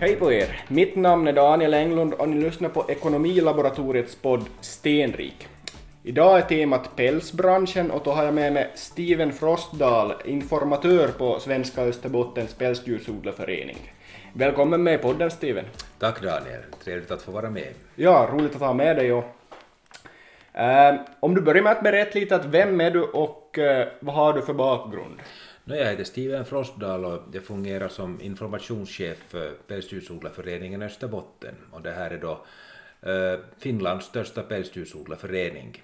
Hej på er! Mitt namn är Daniel Englund och ni lyssnar på Ekonomilaboratoriets podd Stenrik. Idag är temat pälsbranschen och då har jag med mig Steven Frostdahl, informatör på Svenska Österbottens pälsdjursodlarförening. Välkommen med i podden Steven. Tack Daniel, trevligt att få vara med. Ja, roligt att ha med dig. Och, eh, om du börjar med att berätta lite, att vem är du och eh, vad har du för bakgrund? No, jag heter Steven Frostdahl och jag fungerar som informationschef för Pälsdjursodlarföreningen Österbotten och det här är då eh, Finlands största pälsdjursodlarförening.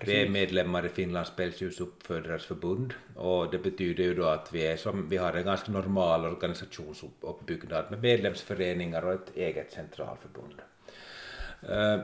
Vi är medlemmar i Finlands pälsdjursuppfödares förbund och det betyder ju då att vi, är som, vi har en ganska normal organisationsuppbyggnad med medlemsföreningar och ett eget centralförbund. Uh,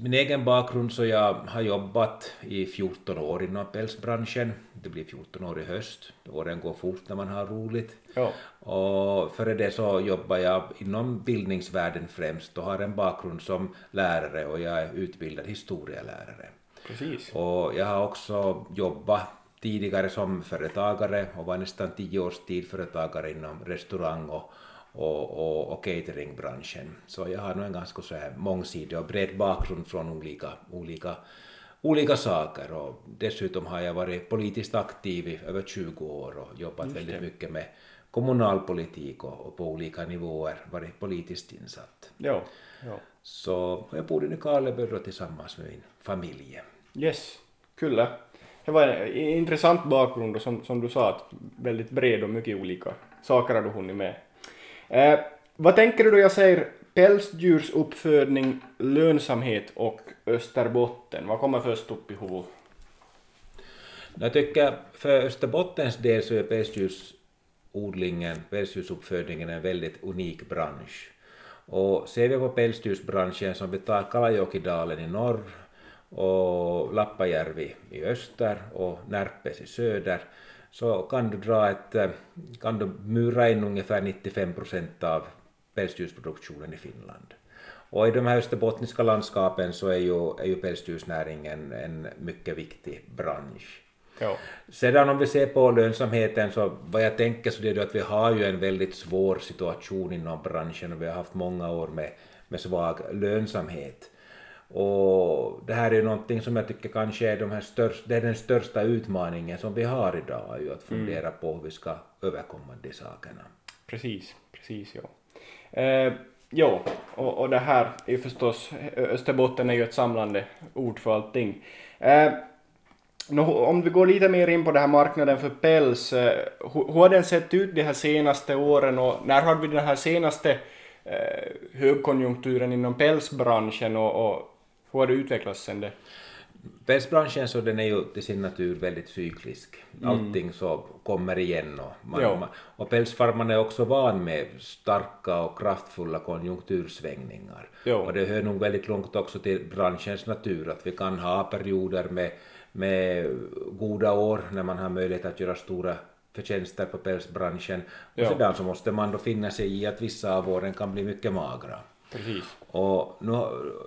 min egen bakgrund så jag har jobbat i 14 år inom pälsbranschen. Det blir 14 år i höst. Åren går fort när man har roligt. Ja. Och före det så jobbar jag inom bildningsvärlden främst och har en bakgrund som lärare och jag är utbildad historielärare. Precis. Och jag har också jobbat tidigare som företagare och var nästan tio års tid företagare inom restaurang och, och, och, och cateringbranschen. Så jag har nog en ganska så här mångsidig och bred bakgrund från olika, olika, olika saker och dessutom har jag varit politiskt aktiv i över 20 år och jobbat väldigt mycket med kommunalpolitik och, och på olika nivåer varit politiskt insatt. Ja. ja. Så jag bor i Nykarleby tillsammans med min familj. Yes, kyllä. Det var en intressant bakgrund och som, som du sa, att väldigt bred och mycket olika saker har du hunnit med. Eh, vad tänker du då jag säger pälsdjursuppfödning, lönsamhet och Österbotten? Vad kommer först upp i huvudet? Jag tycker för Österbottens del så är pälsdjursodlingen, pälsdjursuppfödningen en väldigt unik bransch. Och ser vi på pälsdjursbranschen som vi tar Kalajokidalen i norr och Lappajärvi i öster och Närpes i söder så kan du dra ett, eh, kan du mura in ungefär 95 procent av pälsdjursproduktionen i Finland. Och i de här österbottniska landskapen så är ju, är ju pälsdjursnäringen en mycket viktig bransch. Ja. Sedan om vi ser på lönsamheten så vad jag tänker så det är att vi har ju en väldigt svår situation inom branschen och vi har haft många år med, med svag lönsamhet. Och det här är ju någonting som jag tycker kanske är, de här störst, det är den största utmaningen som vi har idag, ju att fundera mm. på hur vi ska överkomma de sakerna. Precis, precis ja. Eh, jo, och, och det här är ju förstås, Österbotten är ju ett samlande ord för allting. Eh, om vi går lite mer in på den här marknaden för päls, eh, hur, hur har den sett ut de här senaste åren och när har vi den här senaste eh, högkonjunkturen inom pälsbranschen och, och hur har det utvecklats sen det? Pälsbranschen så den är ju till sin natur väldigt cyklisk. Mm. Allting så kommer igen och, man, och pälsfarmarna är också van med starka och kraftfulla konjunktursvängningar. Jo. Och det hör nog väldigt långt också till branschens natur att vi kan ha perioder med, med goda år när man har möjlighet att göra stora förtjänster på pälsbranschen. Och sedan så måste man då finna sig i att vissa av åren kan bli mycket magra. Precis. Och nu,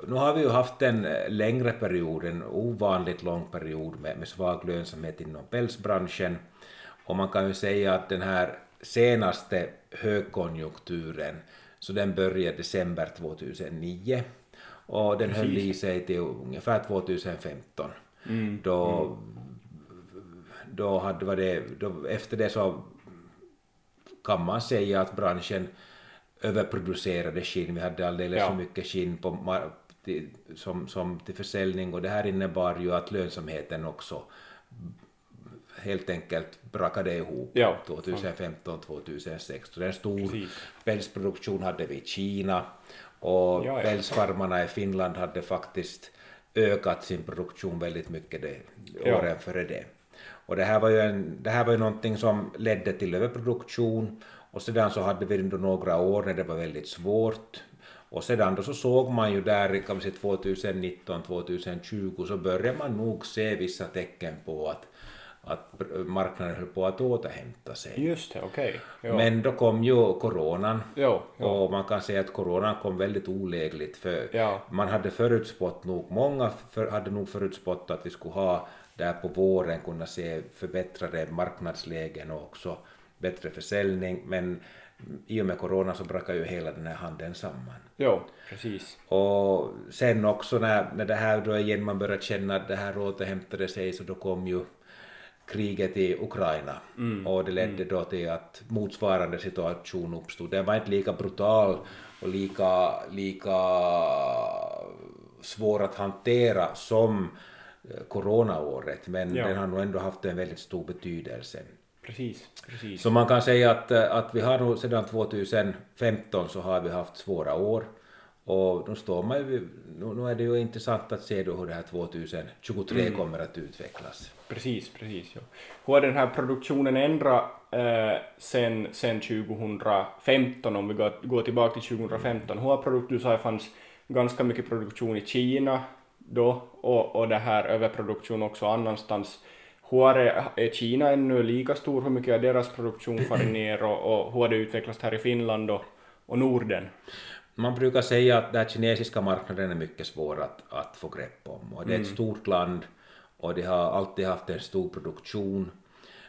nu har vi ju haft en längre period, en ovanligt lång period med, med svag lönsamhet inom pälsbranschen. Och man kan ju säga att den här senaste högkonjunkturen, så den började december 2009 och den Precis. höll i sig till ungefär 2015. Mm. Då, mm. då hade det, då, efter det så kan man säga att branschen överproducerade skinn, vi hade alldeles ja. för mycket skinn på, till, som, som till försäljning och det här innebar ju att lönsamheten också helt enkelt brakade ihop ja. 2015-2016. En stor pälsproduktion hade vi i Kina och ja, ja. pälsfarmarna i Finland hade faktiskt ökat sin produktion väldigt mycket det, åren före det. Och det här var ju, en, det här var ju någonting som ledde till överproduktion och sedan så hade vi ändå några år när det var väldigt svårt. Och sedan då så såg man ju där, kan vi säga 2019, 2020, så började man nog se vissa tecken på att att marknaden höll på att återhämta sig. Just det, okej. Okay. Men då kom ju coronan jo, jo. och man kan säga att coronan kom väldigt olägligt för ja. man hade förutspått nog, många för, hade nog förutspått att vi skulle ha där på våren kunna se förbättrade marknadslägen och också bättre försäljning, men i och med corona så brakar ju hela den här handeln samman. Jo, precis. Och sen också när, när det här då igen man börjar känna att det här återhämtade sig så då kom ju kriget i Ukraina Mm, och det ledde då till att motsvarande situation uppstod. Den var inte lika brutal och lika, lika svår att hantera som eh, coronaåret men Ja. den har nog ändå haft en väldigt stor betydelse. Precis, precis. Så man kan säga att, eh, att vi har nog sedan 2015 så har vi haft svåra år och nu står man ju, nu, är det ju intressant att se då hur det här 2023 kommer att utvecklas. Precis, precis. Ja. Hur har den här produktionen ändrat eh, sen, sen 2015, om vi går, går tillbaka till 2015? Hur har produkt, du sa det fanns ganska mycket produktion i Kina då och, och det här överproduktion också annanstans. Det, är Kina ännu lika stor? Hur mycket har deras produktion farit ner och, och hur har det utvecklats här i Finland och, och Norden? Man brukar säga att den kinesiska marknaden är mycket svår att, att få grepp om och det är ett stort land och det har alltid haft en stor produktion.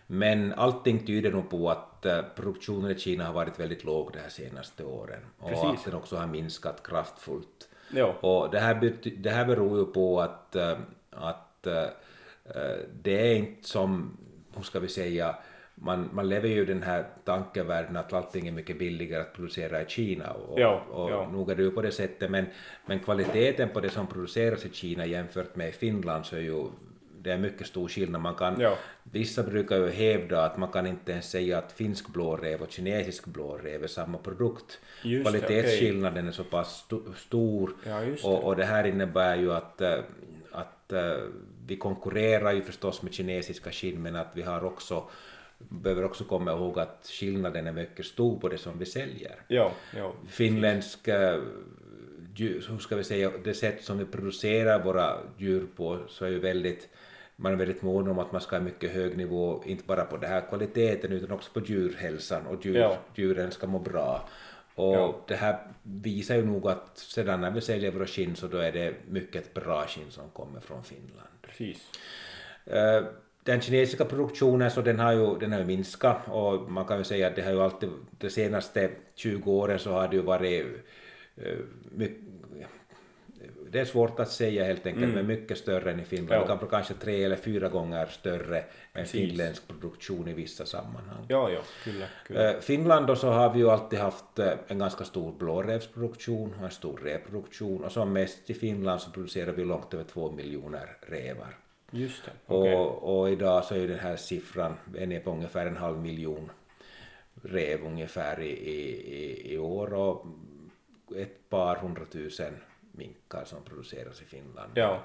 Men allting tyder nog på att eh, produktionen i Kina har varit väldigt låg de här senaste åren och Precis. att den också har minskat kraftfullt. Jo, Och det här, det här beror ju på att, eh, att eh, det är inte som, hur ska vi säga, man, man lever ju i den här tankevärlden att allting är mycket billigare att producera i Kina och, Ja, och ja. nog är det ju på det sättet men, men kvaliteten på det som produceras i Kina jämfört med i Finland så är ju det är mycket stor skillnad. Man kan, Ja. Vissa brukar ju hävda att man kan inte ens säga att finsk blåräv och kinesisk blåräv är samma produkt. Just Kvalitetsskillnaden är så pass sto- stor Ja, och, och det här innebär ju att, eh, att eh, vi konkurrerar ju förstås med kinesiska skinn men att vi har också behöver också komma ihåg att skillnaden är mycket stor på det som vi säljer. jo, jo. Finländsk, hur ska vi säga, det sätt som vi producerar våra djur på så är ju väldigt man är väldigt mån om att man ska ha mycket hög nivå, inte bara på den här kvaliteten utan också på djurhälsan och djur, Ja. djuren ska må bra. Och Ja. det här visar ju nog att sedan när vi säljer våra skinn så då är det mycket bra skinn som kommer från Finland. Precis. Eh, Den kinesiska produktionen så den har ju, den har ju minskat och man kan ju säga att det har ju alltid, de senaste 20 åren så har det ju varit eh, mycket, det är svårt att säga helt enkelt, men mycket större än i Finland. Ja. Kanske, kanske tre eller fyra gånger större än finländsk produktion i vissa sammanhang. Jo, jo, kyllä, kyllä. Eh, Finland då så har vi ju alltid haft eh, en ganska stor blårävsproduktion och en stor revproduktion och som mest i Finland så producerar vi långt över två miljoner rävar. Just det. okej. Och, och idag så är den här siffran är på ungefär en halv miljon rev ungefär i, i, i, i år och ett par hundratusen minkar som produceras i Finland. Ja,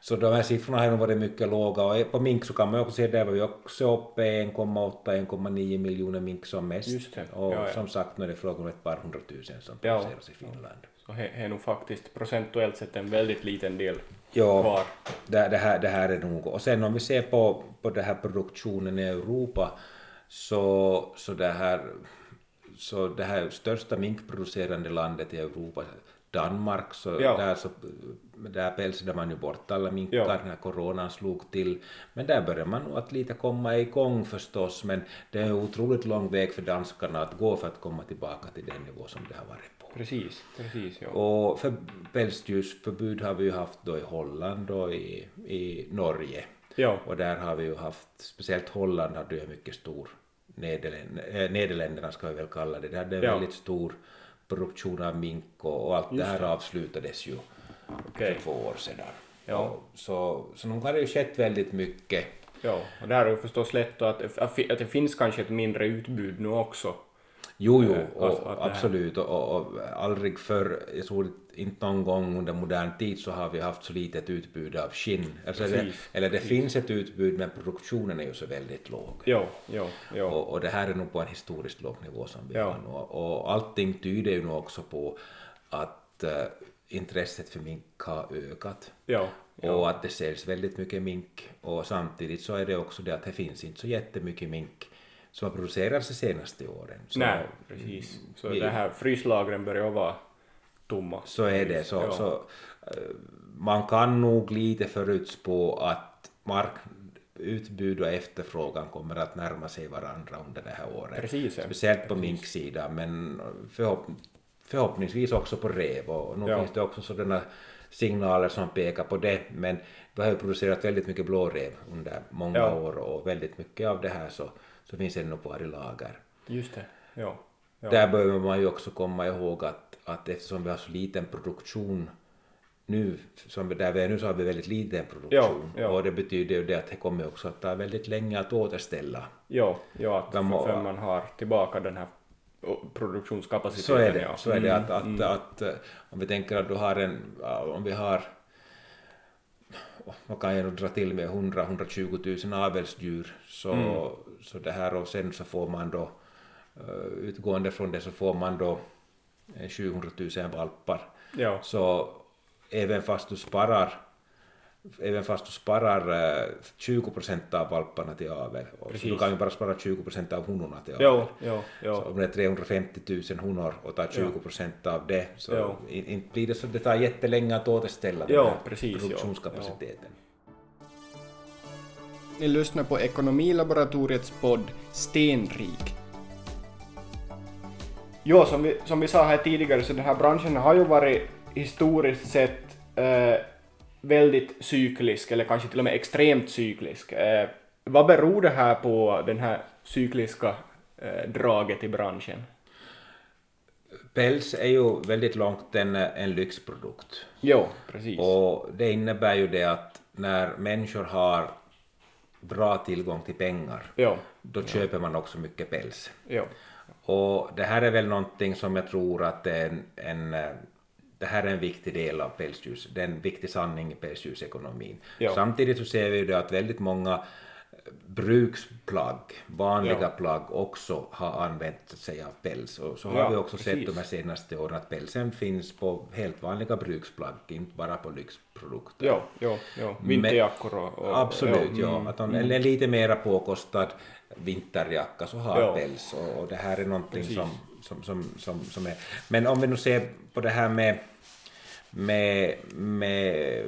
Så de här siffrorna har varit mycket låga och på mink så kan man ju också se där var vi också uppe i 1,8-1,9 miljoner mink som mest. Och Ja, ja. som sagt nu är det frågan om ett par hundratusen som produceras i Finland. så det är nog faktiskt procentuellt sett en väldigt liten del Ja, kvar. det, det, här, det här är nog. Och sen om vi ser på, på den här produktionen i Europa så, så det här så det här största minkproducerande landet i Europa, Danmark, så Ja. där, så, där pälsade man ju bort alla minkar Ja. när coronan slog till. Men där börjar man nog att lite komma igång förstås, men det är en otroligt lång väg för danskarna att gå för att komma tillbaka till den nivå som det har varit på. Precis, precis. Ja. Och för pälsdjursförbud har vi ju haft då i Holland och i, i Norge. Ja, Och där har vi ju haft, speciellt Holland hade ju en mycket stor, Nederländ, äh, Nederländerna ska vi väl kalla det, det hade en Ja. väldigt stor produktion av mink och, och allt det Just här det. avslutades ju okej. för två år sedan. Ja. Och Så, så nog har det ju skett väldigt mycket. Ja, och där är det förstås lätt att, att det finns kanske ett mindre utbud nu också. Jo, jo, Eh, och, att- att det här- absolut. Och, och, och aldrig förr, jag tror inte någon gång under modern tid så har vi haft så litet utbud av skinn. Alltså det, eller det finns ett utbud men produktionen är ju så väldigt låg. Jo, jo, jo. Och, och det här är nog på en historiskt låg nivå som vi Ja. har nu. Och allting tyder ju nog också på att eh, intresset för mink har ökat. Ja, Och att det säljs väldigt mycket mink. Och samtidigt så är det också det att det finns inte så jättemycket mink som har producerats de senaste åren. Så, Nej, precis. Så vi- det här fryslagren börjar vara tomma. så är det. Så, Ja. så, eh, man kan nog lite förutspå att mark, utbud och efterfrågan kommer att närma sig varandra under det här året. Precis, ja. Speciellt på minksidan men förhopp, förhoppningsvis också på rev och nu Ja. finns det också sådana signaler som pekar på det men vi har ju producerat väldigt mycket blårev under många Ja. år och väldigt mycket av det här så, så finns ännu kvar i lager. Just det. Ja. ja. Där behöver man ju också komma ihåg att, att eftersom vi har så liten produktion nu, som där vi är nu så har vi väldigt liten produktion Ja, ja. och det betyder ju det att det kommer också att ta väldigt länge att återställa. Ja, ja att må- för man har tillbaka den här produktionskapaciteten. Så är det, ja. så är det Mm, att, att, att, eh, om vi tänker att du har en, ja, om vi har vad kan jag nog dra till med 100-120 000 avelsdjur så, Mm. så det här och sen så får man då eh, utgående från det så får man då eh, 700 000 valpar Ja, så även fast du sparar Även fast du sparar eh, 20 procent av valparna till avel, så du kan ju bara spara 20 procent av honorna till avel. ja, ja, Så ja. om det är 350 000 honor och tar 20 procent av det så inte blir det så det tar jättelänge att återställa den Ja, här precis, produktionskapaciteten. Ni lyssnar på Ekonomilaboratoriets podd Stenrik. Jo, som vi, som vi sa här tidigare så den här branschen har ju varit historiskt sett eh, väldigt cyklisk, eller kanske till och med extremt cyklisk. Eh, vad beror det här på, den här cykliska eh, draget i branschen? Päls är ju väldigt långt en, en lyxprodukt Jo, precis. och det innebär ju det att när människor har bra tillgång till pengar Jo, då köper man också mycket päls. jo. Och det här är väl någonting som jag tror att det är en, en eh, det här är en viktig del av pälsdjurs, det är en viktig sanning i pälsdjursekonomin. Ja. Samtidigt så ser vi ju det att väldigt många bruksplagg, vanliga Ja. plagg också har använt sig av päls och så Ja, har vi också precis. sett de här senaste åren att pälsen finns på helt vanliga bruksplagg, inte bara på lyxprodukter. Jo, jo, jo. Vinterjackor och... och Absolut, jo, ja. mm, Att om en lite mera påkostad vinterjacka så har Ja. päls och, och det här är någonting som, som, som, som, som är... Men om vi nu ser på det här med, med, med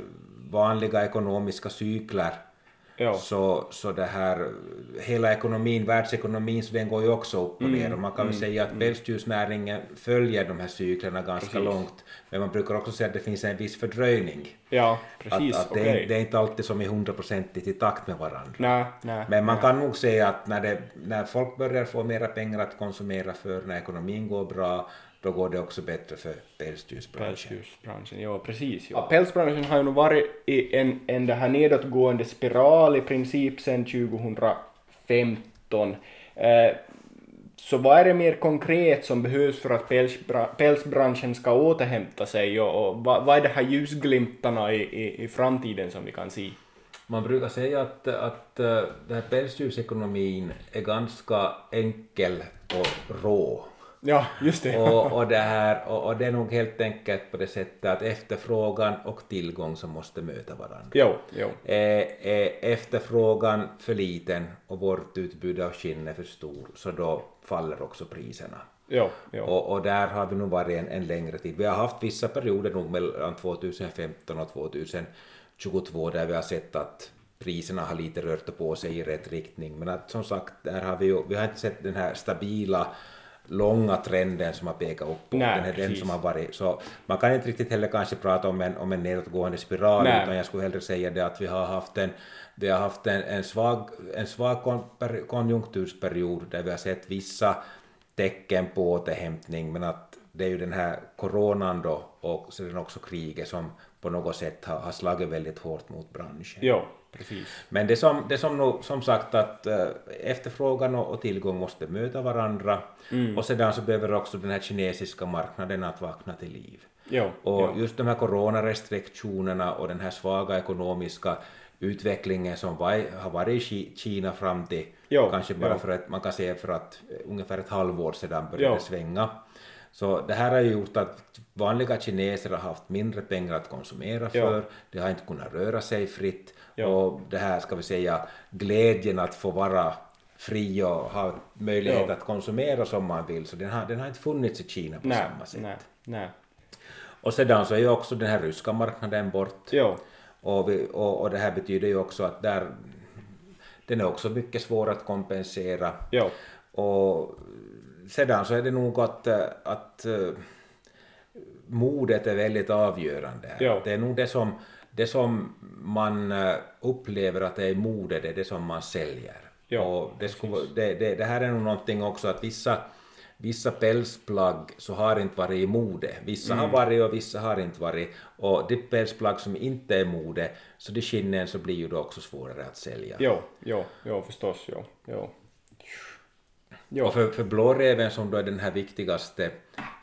vanliga ekonomiska cykler Ja. så, så det här, hela ekonomin, världsekonomin, så den går ju också upp och ner och man kan väl säga att pälsdjursnäringen följer de här cyklerna ganska Precis. långt men man brukar också säga att det finns en viss fördröjning. Ja, precis. Att, att det, okej. är, det är inte alltid som är hundraprocentigt i takt med varandra. Nej, nej. Men man kan nog säga att när, det, när folk börjar få mera pengar att konsumera för, när ekonomin går bra, då går det också bättre för pälsdjursbranschen. Pälsdjursbranschen, ja precis. Ja. Pälsbranschen har ju nog varit i en, en det här nedåtgående spiral i princip sedan 2015. Eh, så vad är det mer konkret som behövs för att pälsbra, pälsbranschen ska återhämta sig och, och vad, vad är de här ljusglimtarna i, i, i framtiden som vi kan se? Man brukar säga att, att eh, den här pälsdjursekonomin är ganska enkel och rå. Ja, just det. Och, och, det här, och, och det är nog helt enkelt på det sättet att efterfrågan och tillgång som måste möta varandra. Jo, jo. Är, är efterfrågan för liten och vårt utbud av skinn är för stor så då faller också priserna. Jo, jo. Och, och där har vi nog varit en, en längre tid. Vi har haft vissa perioder nog mellan 2015 och 2022 där vi har sett att priserna har lite rört på sig i rätt riktning. Men att, som sagt, där har vi ju, vi har inte sett den här stabila långa trenden som har pekat upp. Nej, den, här, den som har varit. Så man kan inte riktigt heller kanske prata om en, om en nedåtgående spiral Nej. utan jag skulle hellre säga det att vi har haft en, vi har haft en, en svag, en svag kon, per, konjunktursperiod där vi har sett vissa tecken på återhämtning men att det är ju den här coronan då och sedan också kriget som på något sätt har, har slagit väldigt hårt mot branschen. Jo, precis. Men det som, det som, nog, som sagt att eh, efterfrågan och, och tillgång måste möta varandra Mm. och sedan så behöver också den här kinesiska marknaden att vakna till liv. Jo, Och jo. just de här coronarestriktionerna och den här svaga ekonomiska utvecklingen som var, har varit i Ki- Kina fram till Jo, kanske bara jo. för att man kan säga för att eh, ungefär ett halvår sedan började Jo. svänga. Så det här har ju gjort att vanliga kineser har haft mindre pengar att konsumera för, de har inte kunnat röra sig fritt Jo. och det här ska vi säga glädjen att få vara fri och ha möjlighet Jo. att konsumera som man vill, så den har, den har inte funnits i Kina på Nej, samma sätt. nej, nej. Och sedan så är ju också den här ryska marknaden bort. Jo, Och, vi, och, och det här betyder ju också att där den är också mycket svår att kompensera. Ja. Och sedan så är det nog att, att eh, modet är väldigt avgörande. Ja. Det är nog det som, det som man eh, upplever att det är mode, det är det som man säljer. Ja, och det, skulle, det, det, det här är nog någonting också att vissa, vissa pälsplagg så har inte varit i mode. Vissa Mm. har varit och vissa har inte varit. Och de pälsplagg som inte är mode, så de skinnen så blir ju då också svårare att sälja. Jo, jo, jo förstås, jo, jo. Jo, Och för, för blåräven som då är den här viktigaste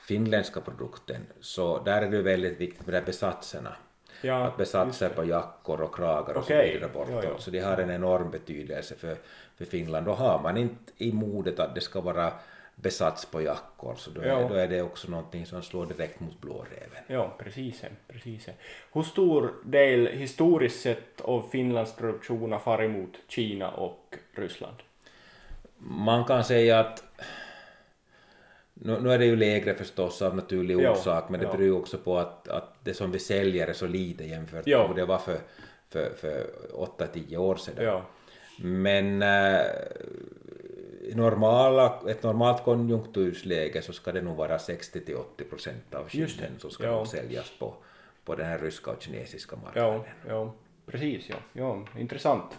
finländska produkten, så där är det väldigt viktigt med de här besatserna. ja, att besatser på jackor och kragar och Okej, så vidare bortåt. ja, ja. Så det har en enorm betydelse för, för Finland. Då har man inte i modet att det ska vara besats på jackor, så då, Ja. är, då är det också någonting som slår direkt mot blåräven. Ja, precis. precis. Hur stor del historiskt sett av Finlands produktion har farit mot Kina och Ryssland? Man kan säga att nu, nu är det ju lägre förstås av naturlig orsak, men det ja. beror ju också på att, att det som vi säljer är så lite jämfört med vad det var för, för, för 8-10 år sedan. Ja, Men äh, normala, ett normalt konjunktursläge så ska det nog vara 60-80 procent av skinnen som ska ja. säljas på, på den här ryska och kinesiska marknaden. ja, ja, precis. Ja, ja intressant.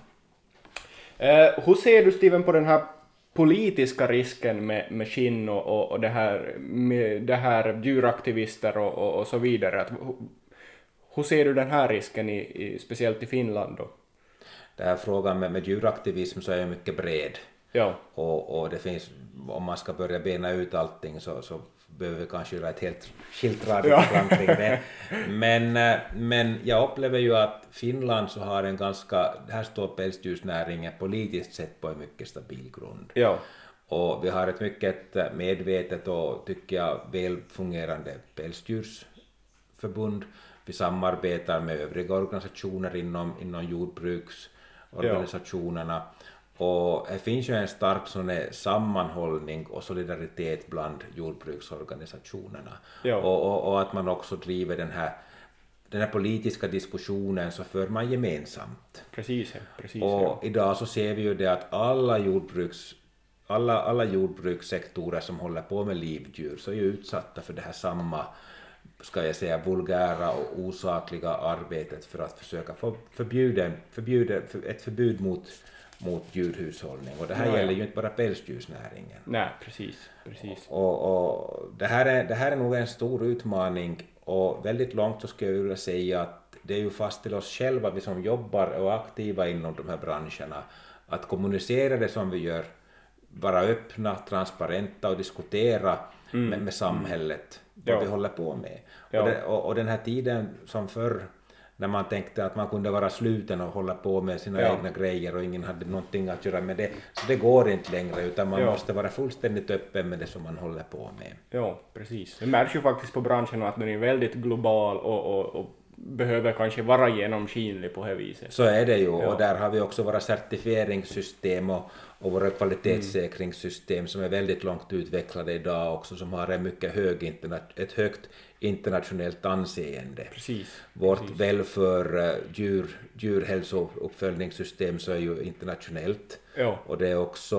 Eh, hur ser du, Steven, på den här politiska risken med, med skinn och, och, det här, med det här djuraktivister och, och, och så vidare? Att, hur, hur ser du den här risken, i, i, speciellt i Finland? Då? Den här frågan med, med djuraktivism så är ju mycket bred. Ja, Och, och det finns, om man ska börja bena ut allting så, så behöver vi kanske göra ett helt skilt radioprogram kring det. Men, eh, men jag upplever ju att Finland så har en ganska, här står pälsdjursnäringen politiskt sett på en mycket stabil grund. ja, Och vi har ett mycket medvetet och, tycker jag, väl fungerande pälsdjursförbund. Vi samarbetar med övriga organisationer inom, inom jordbruksorganisationerna. Och det finns ju en stark sån här sammanhållning och solidaritet bland jordbruksorganisationerna. Ja. Och, och, och att man också driver den här, den här politiska diskussionen så för man gemensamt. precis. precis Och ja. idag så ser vi ju det att alla jordbruks alla, alla jordbrukssektorer som håller på med livdjur så är ju utsatta för det här samma ska jag säga vulgära och osakliga arbetet för att försöka få förbjuden, förbjuden, för- ett förbud mot, mot djurhushållning och det här Ja, ja. gäller ju inte bara pälsdjursnäringen. Nej, precis, precis. Och, och det, här är, det här är nog en stor utmaning och väldigt långt så skulle jag vilja säga att det är ju fast till oss själva, vi som jobbar och är aktiva inom de här branscherna, att kommunicera det som vi gör, vara öppna, transparenta och diskutera med, med samhället vad Ja. vi håller på med. Ja. Och, det, och, och den här tiden som förr när man tänkte att man kunde vara sluten och hålla på med sina Ja. egna grejer och ingen hade någonting att göra med det. Så det går inte längre utan man Ja. måste vara fullständigt öppen med det som man håller på med. Ja, precis. Det märks ju faktiskt på branschen att den är väldigt global och, och, och behöver kanske vara genomskinlig på det viset. Så är det ju Ja. och där har vi också våra certifieringssystem och, och våra kvalitetssäkringssystem som är väldigt långt utvecklade idag också som har en mycket hög interna- ett högt internationellt anseende. Precis. Vårt välför eh, djur, djurhälsouppföljningssystem så är ju internationellt Ja, och det är också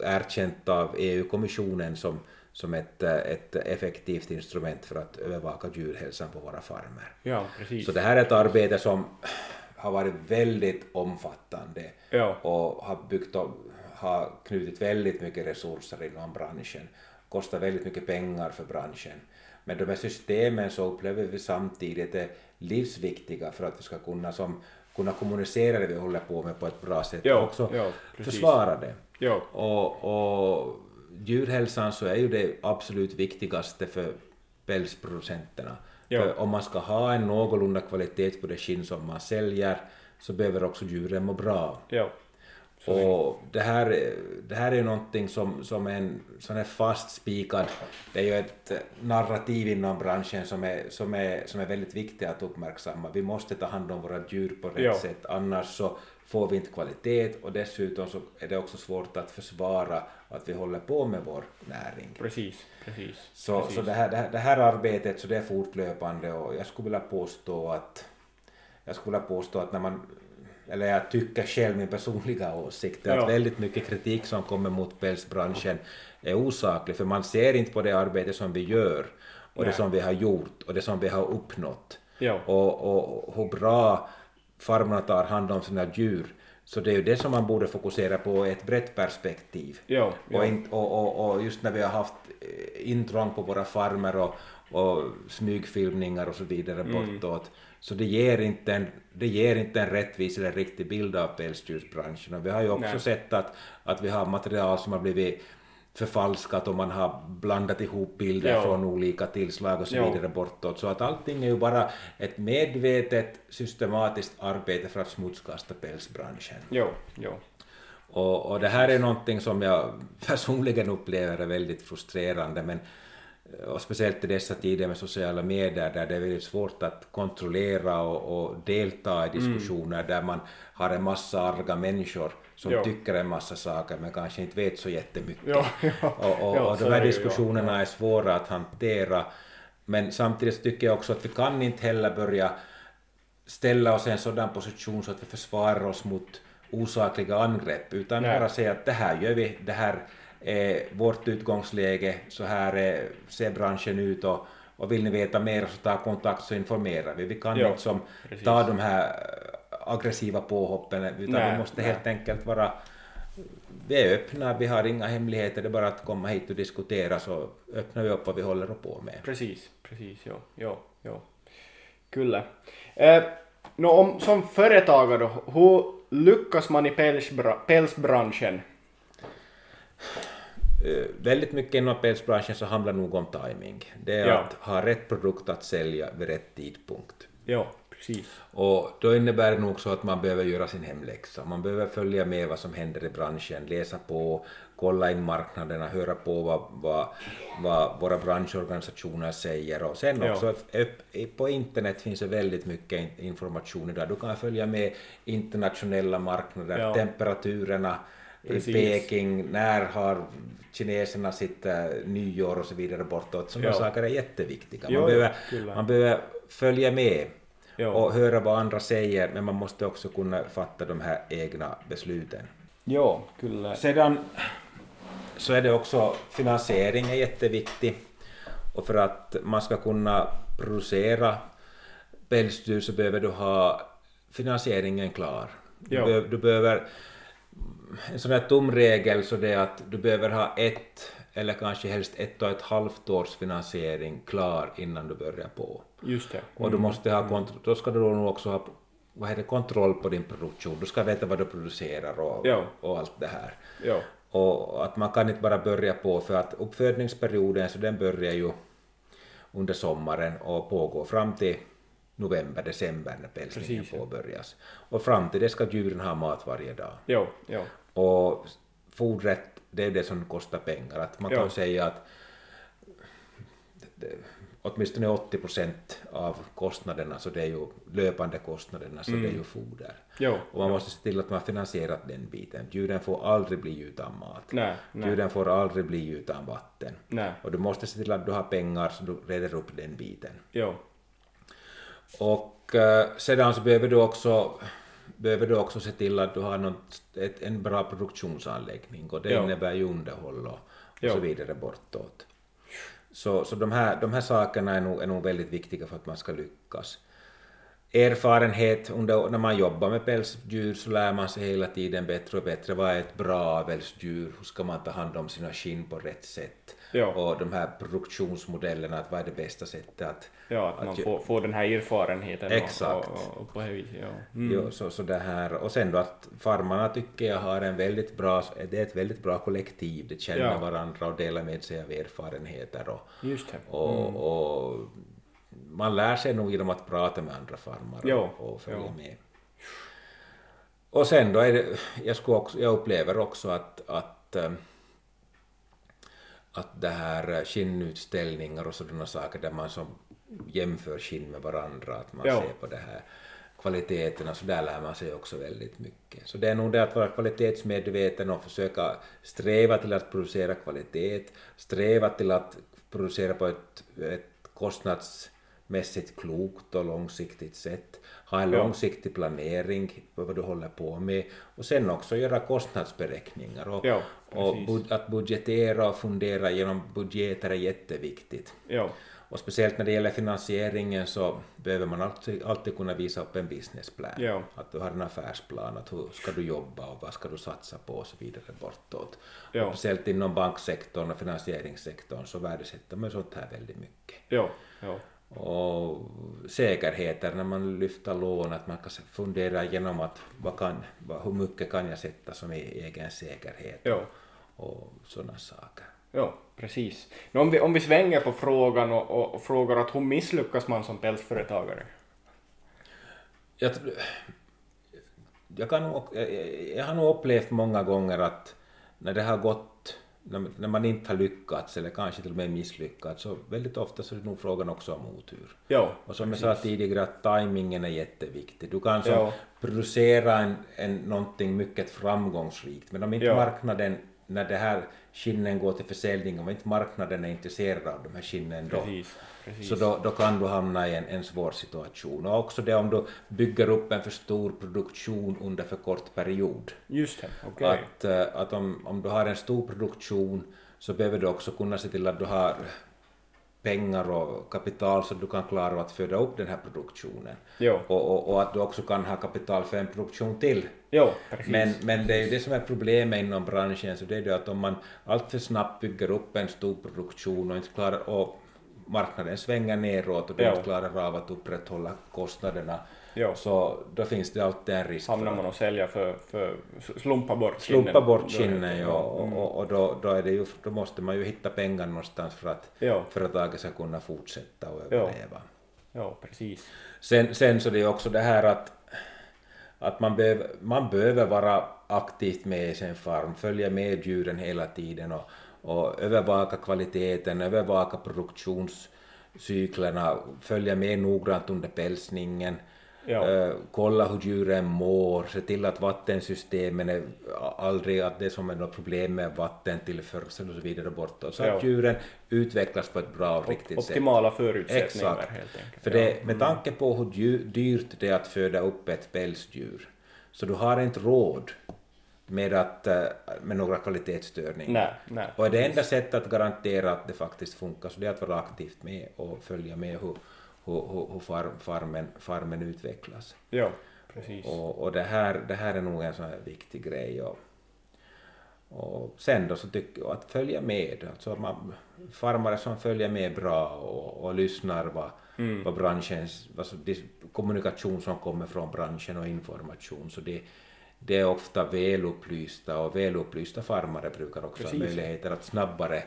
erkänt av EU-kommissionen som, som ett, eh, ett effektivt instrument för att övervaka djurhälsan på våra farmer. ja, precis. Så det här är ett arbete som har varit väldigt omfattande Ja, och har, byggt har knutit väldigt mycket resurser inom branschen, kostar väldigt mycket pengar för branschen. Men de här systemen så upplever vi samtidigt är livsviktiga för att vi ska kunna, som, kunna kommunicera det vi håller på med på ett bra sätt Ja, och också ja, försvara det. ja, Och, och djurhälsan så är ju det absolut viktigaste för pälsproducenterna. För om man ska ha en någorlunda kvalitet på det skinn som man säljer så behöver också djuren må bra. Och det här, det här är ju någonting som, som är en sån här fast spikad, det är ju ett narrativ inom branschen som är, som är, som är väldigt viktigt att uppmärksamma. Vi måste ta hand om våra djur på rätt Ja. sätt, annars så får vi inte kvalitet och dessutom så är det också svårt att försvara att vi håller på med vår näring. precis, precis. Så, precis. så det, här, det, här, det här arbetet så det är fortlöpande och jag skulle vilja påstå att jag skulle vilja påstå att när man eller jag tycker själv min personliga åsikt, Ja. att väldigt mycket kritik som kommer mot pälsbranschen är osaklig, för man ser inte på det arbete som vi gör och det Nej. som vi har gjort och det som vi har uppnått Ja. och, och hur bra farmarna tar hand om sina djur. Så det är ju det som man borde fokusera på i ett brett perspektiv. Ja, ja. Och, inte, och, och, och just när vi har haft eh, intrång på våra farmer och, och smygfilmningar och så vidare Mm. bortåt, så det ger, inte en, det ger inte en rättvis eller riktig bild av pälsdjursbranschen. Och vi har ju också Nej. sett att, att vi har material som har blivit förfalskat och man har blandat ihop bilder Ja. från olika tillslag och så Ja. vidare bortåt. Så att allting är ju bara ett medvetet systematiskt arbete för att smutskasta pälsbranschen. Jo, jo. Och, och det här är någonting som jag personligen upplever är väldigt frustrerande, men och speciellt i dessa tider med sociala medier där det är väldigt svårt att kontrollera och, och delta i diskussioner där man har en massa arga människor som Ja. tycker en massa saker men kanske inte vet så jättemycket. Ja, ja. Och, och, Ja, och de är här diskussionerna är svåra att hantera. Men samtidigt tycker jag också att vi kan inte heller börja ställa oss i en sådan position så att vi försvarar oss mot osakliga angrepp, utan Nej. bara säga att det här gör vi, det här är vårt utgångsläge, så här är, ser branschen ut och, och vill ni veta mer så ta kontakt så informerar vi. Vi kan Ja, inte som precis. ta de här aggressiva påhoppen, utan Nej, vi måste nej. helt enkelt vara vi är öppna, vi har inga hemligheter, det är bara att komma hit och diskutera så öppnar vi upp vad vi håller på med. Precis, precis, ja, ja, ja. Kyllä. Eh, nå, om, som företagare då, hur lyckas man i pälsbra, pälsbranschen? Eh, väldigt mycket inom pälsbranschen så handlar nog om timing. Det är Ja. att ha rätt produkt att sälja vid rätt tidpunkt. Ja, precis. Och då innebär det nog så att man behöver göra sin hemläxa. Man behöver följa med vad som händer i branschen, läsa på, kolla in marknaderna, höra på vad, vad, vad våra branschorganisationer säger och sen Ja. också på internet finns det väldigt mycket in- information idag. Du kan följa med internationella marknader, Ja. temperaturerna i. Peking, när har kineserna sitt eh, nyår och så vidare bortåt. Sådana Ja. saker är jätteviktiga. Jo, Man, behöver, kyllä. man behöver följa med Ja. och höra vad andra säger, men man måste också kunna fatta de här egna besluten. Ja, kyllä. Sedan så är det också finansiering är jätteviktig och för att man ska kunna producera pälsdjur så behöver du ha finansieringen klar. Du, behöver, du behöver en sån här tom regel så det är att du behöver ha ett eller kanske helst ett och ett halvt års finansiering klar innan du börjar på. Just det. Och du måste ha kontroll, då ska du nog också ha vad heter, kontroll på din produktion. Du ska veta vad du producerar och, Ja. och allt det här. Ja, Och att man kan inte bara börja på, för att uppfödningsperioden så den börjar ju under sommaren och pågår fram till november, december när pälsningen Precis, påbörjas. Och fram till det ska djuren ha mat varje dag. ja, ja. Och fodret, det är det som kostar pengar. Att man Ja. kan säga att åtminstone 80 procent av kostnaderna, så det är ju löpande kostnaderna, så det är ju foder. Jo, Och man måste se till att man har finansierat den biten. Djuren får aldrig bli utan mat. Nej, nej. Djuren får aldrig bli utan vatten. Nej. Och du måste se till att du har pengar så du reder upp den biten. Jo, Och eh, sedan så behöver du också behöver du också se till att du har något, ett, en bra produktionsanläggning och det Ja. innebär ju underhåll och, och Ja. så vidare bortåt. Så, så de, här, de här sakerna är nog, är nog väldigt viktiga för att man ska lyckas. Erfarenhet under, när man jobbar med pälsdjur så lär man sig hela tiden bättre och bättre. Vad är ett bra avelsdjur? Hur ska man ta hand om sina skinn på rätt sätt? Ja. Och de här produktionsmodellerna, att vad är det bästa sättet att ja, att man att ju- får, får den här erfarenheten Exakt. Och, och, och viset, ja. Mm. Jo, så, så det här. Och sen då att farmarna tycker jag har en väldigt bra, det är ett väldigt bra kollektiv, de känner Ja. varandra och delar med sig av erfarenheter och, Just det. och, och man lär sig nog genom att prata med andra farmare Jo, och, följa jo. med. Och sen då är det, jag, skulle också, jag upplever också att, att ähm, att det här skinnutställningar och sådana saker där man som jämför skinn med varandra, att man Ja. ser på det här kvaliteterna, så där lär man sig också väldigt mycket. Så det är nog det att vara kvalitetsmedveten och försöka sträva till att producera kvalitet, sträva till att producera på ett, ett mässigt klokt och långsiktigt sätt. Ha en Ja. långsiktig planering på vad du håller på med och sen också göra kostnadsberäkningar och, Ja, och bud, att budgetera och fundera genom budgeter är jätteviktigt. Ja, Och speciellt när det gäller finansieringen så behöver man alltid, alltid kunna visa upp en businessplan. Ja. Att du har en affärsplan, att hur ska du jobba och vad ska du satsa på och så vidare bortåt. Ja. Och speciellt inom banksektorn och finansieringssektorn så värdesätter man sånt här väldigt mycket. ja, Och säkerheter när man lyfter lån, att man kan fundera igenom att vad kan, vad, hur mycket kan jag sätta som e- egen säkerhet ja. och sådana saker. Ja, precis. Men om, vi, om vi svänger på frågan och, och, och frågar att hur misslyckas man som pälsföretagare? jag, jag, kan, jag har nog upplevt många gånger att när det har gått, när, man inte har lyckats eller kanske till och med misslyckats, så väldigt ofta så är det nog frågan också om otur. Ja, Och som jag sa tidigare, att tajmingen är jätteviktig. Du kan Ja. producera en, en, någonting mycket framgångsrikt, men om inte Ja. marknaden, när det här skinnen går till försäljning, om inte marknaden är intresserad av de här skinnen då, precis. precis. så då, då kan du hamna i en, en svår situation. Och också det om du bygger upp en för stor produktion under för kort period. Just det, okej. Att, eh, att om, om du har en stor produktion så behöver du också kunna se till att du har pengar och kapital så du kan klara av att föda upp den här produktionen. Och, och, och att du också kan ha kapital för en produktion till. jo. Men, men det är ju det som är problemet inom branschen, så det är det att om man alltför snabbt bygger upp en stor produktion och inte klarar och marknaden svänger neråt och du inte klarar av att upprätthålla kostnaderna, Jo. så då finns det alltid en risk Hamnar man och säljer för, för slumpa bort slumpa skinnen, bort det- ja, och, mm. och, och då, då, är det ju, då måste man ju hitta pengar någonstans för att Ja, företaget ska kunna fortsätta och överleva. ja, precis. Sen, sen så det är också det här att, att man, behöver, man behöver vara aktivt med i sin farm, följa med djuren hela tiden och, och övervaka kvaliteten, övervaka produktionscyklerna, följa med noggrant under pälsningen, Ja. kolla hur djuren mår, se till att vattensystemen är aldrig att det som är något problem med vattentillförsel och så vidare bortåt, så att Ja. djuren utvecklas på ett bra och riktigt sätt. optimala förutsättningar Exakt. helt enkelt. För det, med tanke på hur dyrt det är att föda upp ett pälsdjur, så du har inte råd med, att, eh, med några kvalitetsstörningar. Nej, nej. Och det enda sättet att garantera att det faktiskt funkar, så det är att vara aktivt med och följa med hur, hur, hur, hur far, farmen, farmen utvecklas. Ja, precis. Och, och det, här, det här är nog en sån här viktig grej. Och, och sen då så tycker jag att följa med, alltså man, farmare som följer med bra och, och lyssnar vad, Mm. vad branschens, alltså kommunikation som kommer från branschen och information, så det, det är ofta välupplysta och välupplysta farmare brukar också Precis. ha möjligheter att snabbare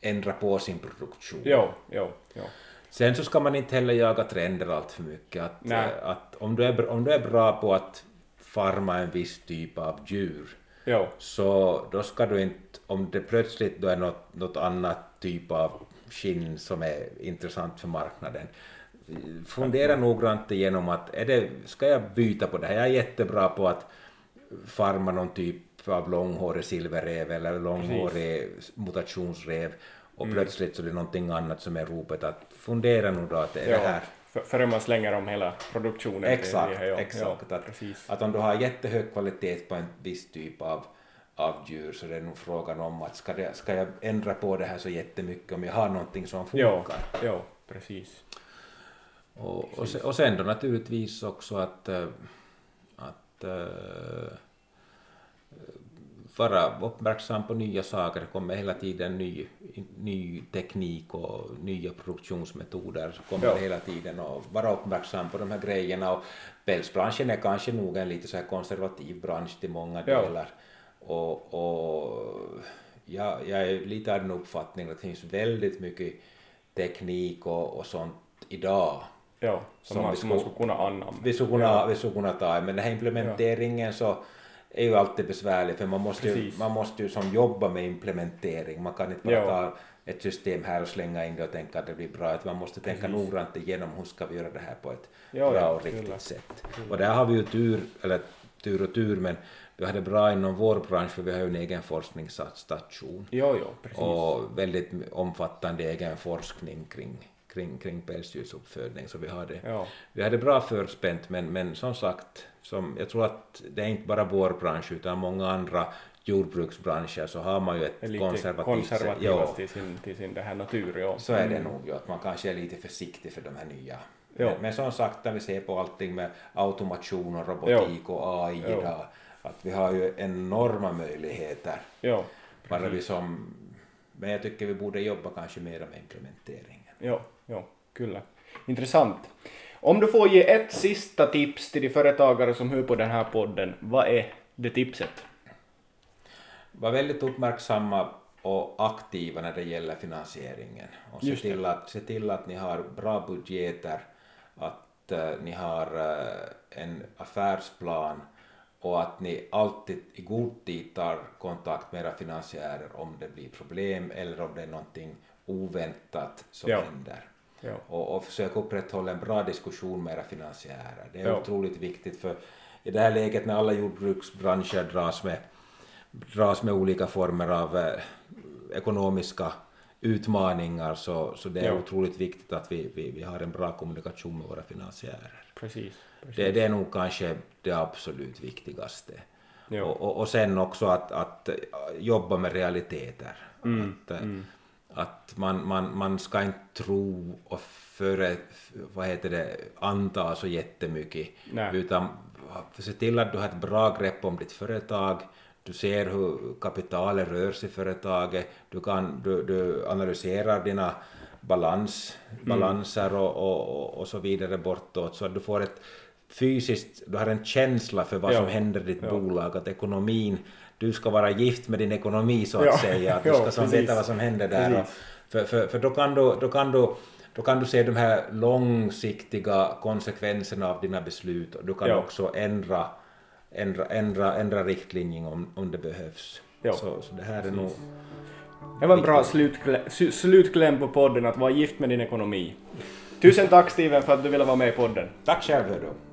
ändra på sin produktion. Ja, ja, ja. Sen så ska man inte heller jaga trender allt för mycket. Att, Nej. eh, att om, du är, om du är bra på att farma en viss typ av djur, Ja, så då ska du inte, om det plötsligt då är något, något annat typ av skinn som är intressant för marknaden, fundera noggrant igenom att är det, ska jag byta på det här? Jag är jättebra på att farma någon typ av långhårig silverrev eller långhårig mutationsrev och Mm. plötsligt så är det någonting annat som är ropet att fundera nog då att är det ja. här För, före man slänger om hela produktionen. Exakt, det här, ja, exakt. Ja, att, precis. att om du har jättehög kvalitet på en viss typ av, av djur så det är nog frågan om att ska, det, ska jag ändra på det här så jättemycket om jag har någonting som Ja, funkar. ja, precis. Och, och, sen, och sen då naturligtvis också att, eh, att eh, vara uppmärksam på nya saker. Det kommer hela tiden ny, ny teknik och nya produktionsmetoder. Kommer Ja. hela tiden och vara uppmärksam på de här grejerna. Och pälsbranschen är kanske nog en lite så här konservativ bransch till många Ja. delar. Och, och ja, jag är lite av den uppfattningen att det finns väldigt mycket teknik och, och sånt idag Ja, som, Som man, vi man skulle- skulle kunna anamma. vi skulle kunna, Ja. vi skulle kunna ta, men den här implementeringen så är ju alltid besvärlig för man måste, ju, man måste ju som jobba med implementering, man kan inte bara Ja. ta ett system här och slänga in det och tänka att det blir bra, man måste tänka Precis. noggrant igenom hur ska vi göra det här på ett Ja, bra och riktigt kyllä. sätt. Och där har vi ju tur, eller tur och tur, men vi har det bra inom vår bransch för vi har ju en egen forskningsstation Jo, jo, precis. och väldigt omfattande egen forskning kring, kring, kring pälsdjursuppfödning. Så vi har det, Ja. vi har det bra förspänt, men, men som sagt, som, jag tror att det är inte bara vår bransch utan många andra jordbruksbranscher så har man ju ett lite konservativt konservativa ja, till sin, till sin det här natur. Ja. så är det nog ju, att man kanske är lite försiktig för de här nya. Ja. Men, men som sagt, när vi ser på allting med automation och robotik och AI Ja. idag, att vi har ju enorma möjligheter. Ja, Bara vi som, men jag tycker vi borde jobba kanske mer med implementeringen. ja, ja, kyllä. Intressant. Om du får ge ett sista tips till de företagare som hör på den här podden, vad är det tipset? Var väldigt uppmärksamma och aktiva när det gäller finansieringen. Och se till, att, se till att ni har bra budgeter, att eh, ni har eh, en affärsplan och att ni alltid i god tid tar kontakt med era finansiärer om det blir problem eller om det är någonting oväntat som Ja. händer. Ja, och, och försök upprätthålla en bra diskussion med era finansiärer. Det är Ja. otroligt viktigt för i det här läget när alla jordbruksbranscher dras med, dras med olika former av eh, ekonomiska utmaningar så, så det är Ja. otroligt viktigt att vi, vi, vi har en bra kommunikation med våra finansiärer. precis. precis. Det, det är nog kanske det absolut viktigaste. Ja. Och, och, och sen också att, att jobba med realiteter. Mm, Att, eh, att man, man, man ska inte tro och före, vad heter det, anta så jättemycket. Nej. Utan se till att du har ett bra grepp om ditt företag. Du ser hur kapitalet rör sig i företaget. Du, kan, du, du analyserar dina balans, balanser och, och, och, så vidare bortåt så att du får ett fysiskt, du har en känsla för vad Ja. som händer i ditt bolag, att ekonomin, du ska vara gift med din ekonomi så att Ja. säga, att du ska som veta vad som händer där. Precis. för, för, för då kan du, då kan du då kan du se de här långsiktiga konsekvenserna av dina beslut och du kan Ja. också ändra, ändra, ändra, ändra riktlinjen om, om det behövs. Ja. Så, så det här är nog... Det var en bra slutkläm, su- slutkläm på podden att vara gift med din ekonomi. Tusen tack Steven för att du ville vara med i podden. Tack själv hör du.